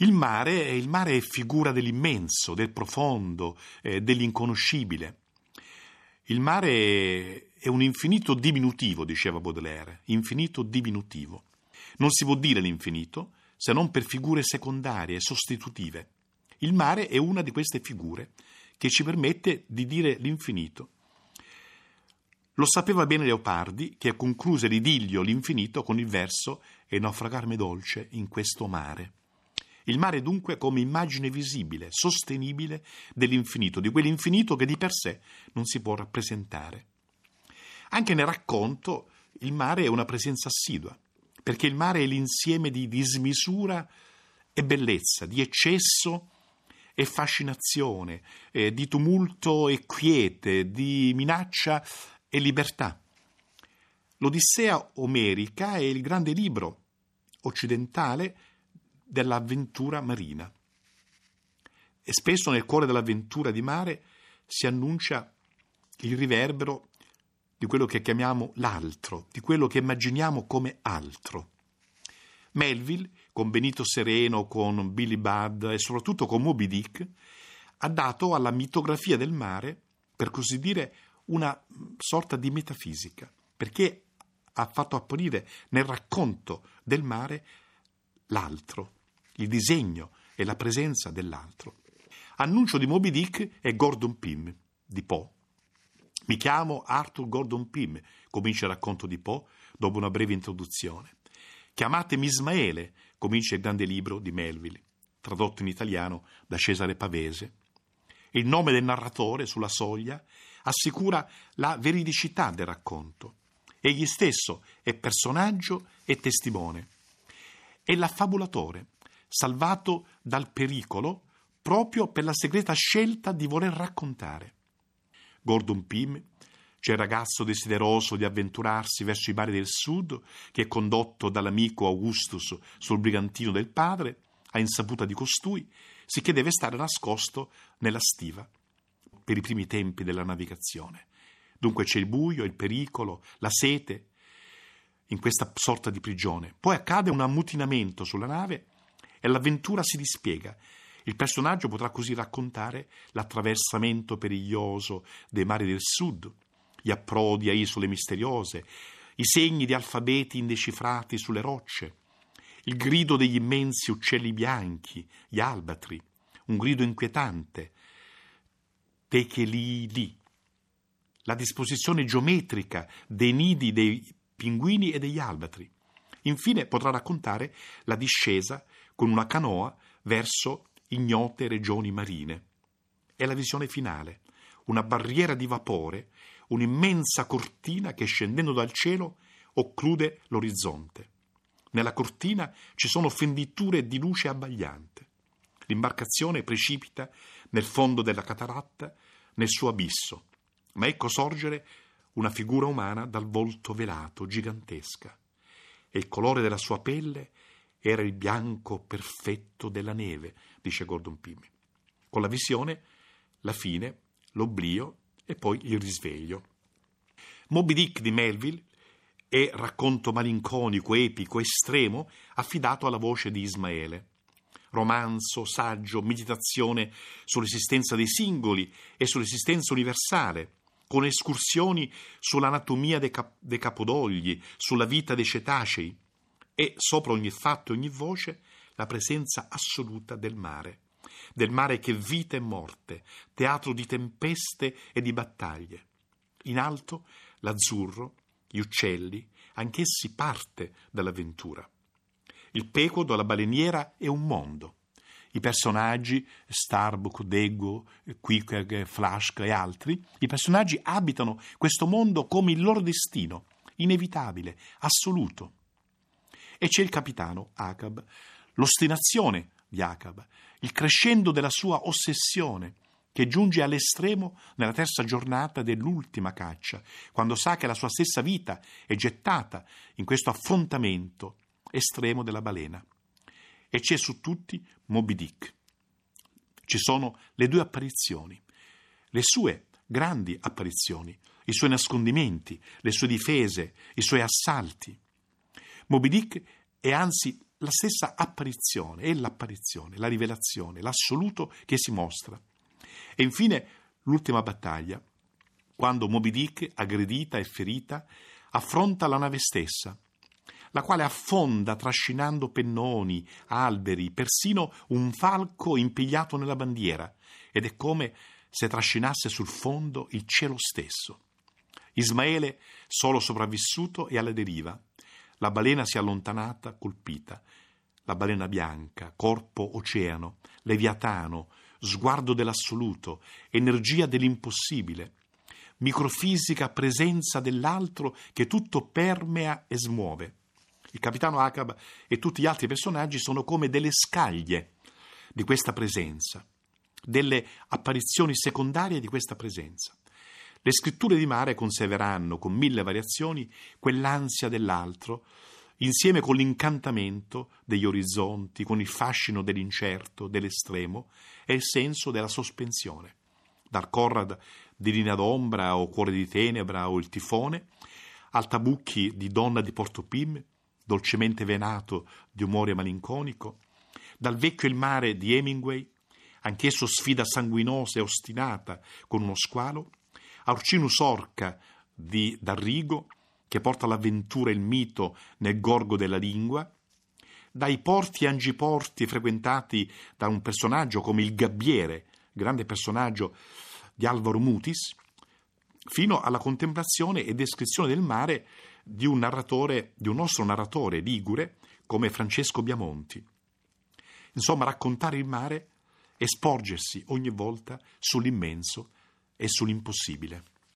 Il mare, il mare è figura dell'immenso, del profondo, eh, dell'inconoscibile. Il mare è un infinito diminutivo, diceva Baudelaire, infinito diminutivo. Non si può dire l'infinito se non per figure secondarie, sostitutive. Il mare è una di queste figure che ci permette di dire l'infinito. Lo sapeva bene Leopardi, che concluse l'idillio l'infinito con il verso E naufragarmi dolce in questo mare. Il mare dunque come immagine visibile, sostenibile dell'infinito, di quell'infinito che di per sé non si può rappresentare. Anche nel racconto il mare è una presenza assidua, perché il mare è l'insieme di dismisura e bellezza, di eccesso e fascinazione, eh, di tumulto e quiete, di minaccia e libertà. L'Odissea omerica è il grande libro occidentale dell'avventura marina. E spesso nel cuore dell'avventura di mare si annuncia il riverbero di quello che chiamiamo l'altro, di quello che immaginiamo come altro. Melville, con Benito Sereno, con Billy Budd e soprattutto con Moby Dick, ha dato alla mitografia del mare, per così dire, una sorta di metafisica, perché ha fatto apparire nel racconto del mare l'altro, il disegno e la presenza dell'altro. Annuncio di Moby Dick è Gordon Pym di Poe. Mi chiamo Arthur Gordon Pym, comincia il racconto di Poe dopo una breve introduzione. Chiamatemi Ismaele, comincia il grande libro di Melville, tradotto in italiano da Cesare Pavese. Il nome del narratore sulla soglia assicura la veridicità del racconto. Egli stesso è personaggio e testimone. È l'affabulatore, salvato dal pericolo proprio per la segreta scelta di voler raccontare. Gordon Pym, il ragazzo desideroso di avventurarsi verso i mari del sud, che è condotto dall'amico Augustus sul brigantino del padre, a insaputa di costui, sicché deve stare nascosto nella stiva per i primi tempi della navigazione. Dunque c'è il buio, il pericolo, la sete, in questa sorta di prigione. Poi accade un ammutinamento sulla nave e l'avventura si dispiega. Il personaggio potrà così raccontare l'attraversamento periglioso dei mari del sud, gli approdi a isole misteriose, i segni di alfabeti indecifrati sulle rocce, il grido degli immensi uccelli bianchi, gli albatri, un grido inquietante, techelili, la disposizione geometrica dei nidi dei pinguini e degli albatri. Infine potrà raccontare la discesa con una canoa verso ignote regioni marine. È la visione finale, una barriera di vapore, un'immensa cortina che scendendo dal cielo occlude l'orizzonte. Nella cortina ci sono fenditure di luce abbagliante. L'imbarcazione precipita nel fondo della cataratta, nel suo abisso, ma ecco sorgere una figura umana dal volto velato, gigantesca, e il colore della sua pelle era il bianco perfetto della neve, dice Gordon Pym. Con la visione, la fine, l'oblio e poi il risveglio. Moby Dick di Melville è racconto malinconico, epico, estremo, affidato alla voce di Ismaele. Romanzo, saggio, meditazione sull'esistenza dei singoli e sull'esistenza universale, con escursioni sull'anatomia dei, cap- dei capodogli, sulla vita dei cetacei, e sopra ogni fatto e ogni voce la presenza assoluta del mare, del mare che vita e morte, teatro di tempeste e di battaglie. In alto l'azzurro, gli uccelli, anch'essi parte dall'avventura. Il pecodo, la baleniera è un mondo. I personaggi, Starbuck, Dego, Quick, Flash e altri, i personaggi abitano questo mondo come il loro destino, inevitabile, assoluto. E c'è il capitano Acab, l'ostinazione di Acab, il crescendo della sua ossessione, che giunge all'estremo nella terza giornata dell'ultima caccia, quando sa che la sua stessa vita è gettata in questo affrontamento estremo della balena. E c'è su tutti Moby Dick. Ci sono le due apparizioni, le sue grandi apparizioni, i suoi nascondimenti, le sue difese, i suoi assalti. Moby Dick è anzi la stessa apparizione, è l'apparizione, la rivelazione, l'assoluto che si mostra. E infine l'ultima battaglia, quando Moby Dick, aggredita e ferita, affronta la nave stessa, la quale affonda trascinando pennoni, alberi, persino un falco impigliato nella bandiera, ed è come se trascinasse sul fondo il cielo stesso. Ismaele, solo sopravvissuto, è alla deriva. La balena si è allontanata, colpita. La balena bianca, corpo oceano, leviatano, sguardo dell'assoluto, energia dell'impossibile, microfisica presenza dell'altro che tutto permea e smuove. Il capitano Acab e tutti gli altri personaggi sono come delle scaglie di questa presenza, delle apparizioni secondarie di questa presenza. Le scritture di mare conserveranno, con mille variazioni, quell'ansia dell'altro, insieme con l'incantamento degli orizzonti, con il fascino dell'incerto, dell'estremo e il senso della sospensione. Dal Corrad di Linea d'Ombra o Cuore di Tenebra o Il Tifone, al Tabucchi di Donna di Porto Pim, dolcemente venato di umore malinconico, dal Vecchio il mare di Hemingway, anch'esso sfida sanguinosa e ostinata con uno squalo, a Urcinus Orca di D'Arrigo, che porta l'avventura e il mito nel gorgo della lingua, dai porti e angiporti frequentati da un personaggio come il Gabbiere, grande personaggio di Alvaro Mutis, fino alla contemplazione e descrizione del mare di un narratore, di un nostro narratore ligure come Francesco Biamonti. Insomma, raccontare il mare e sporgersi ogni volta sull'immenso e sull'impossibile.